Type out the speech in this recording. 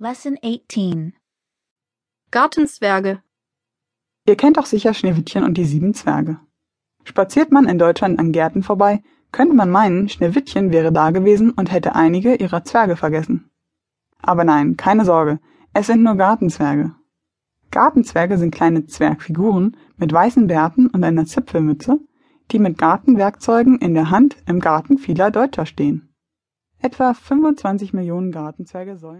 Lesson 18 Gartenzwerge. Ihr kennt doch sicher Schneewittchen und die sieben Zwerge. Spaziert man in Deutschland an Gärten vorbei, könnte man meinen, Schneewittchen wäre da gewesen und hätte einige ihrer Zwerge vergessen. Aber nein, keine Sorge, es sind nur Gartenzwerge. Gartenzwerge sind kleine Zwergfiguren mit weißen Bärten und einer Zipfelmütze, die mit Gartenwerkzeugen in der Hand im Garten vieler Deutscher stehen. Etwa 25 Millionen Gartenzwerge sollen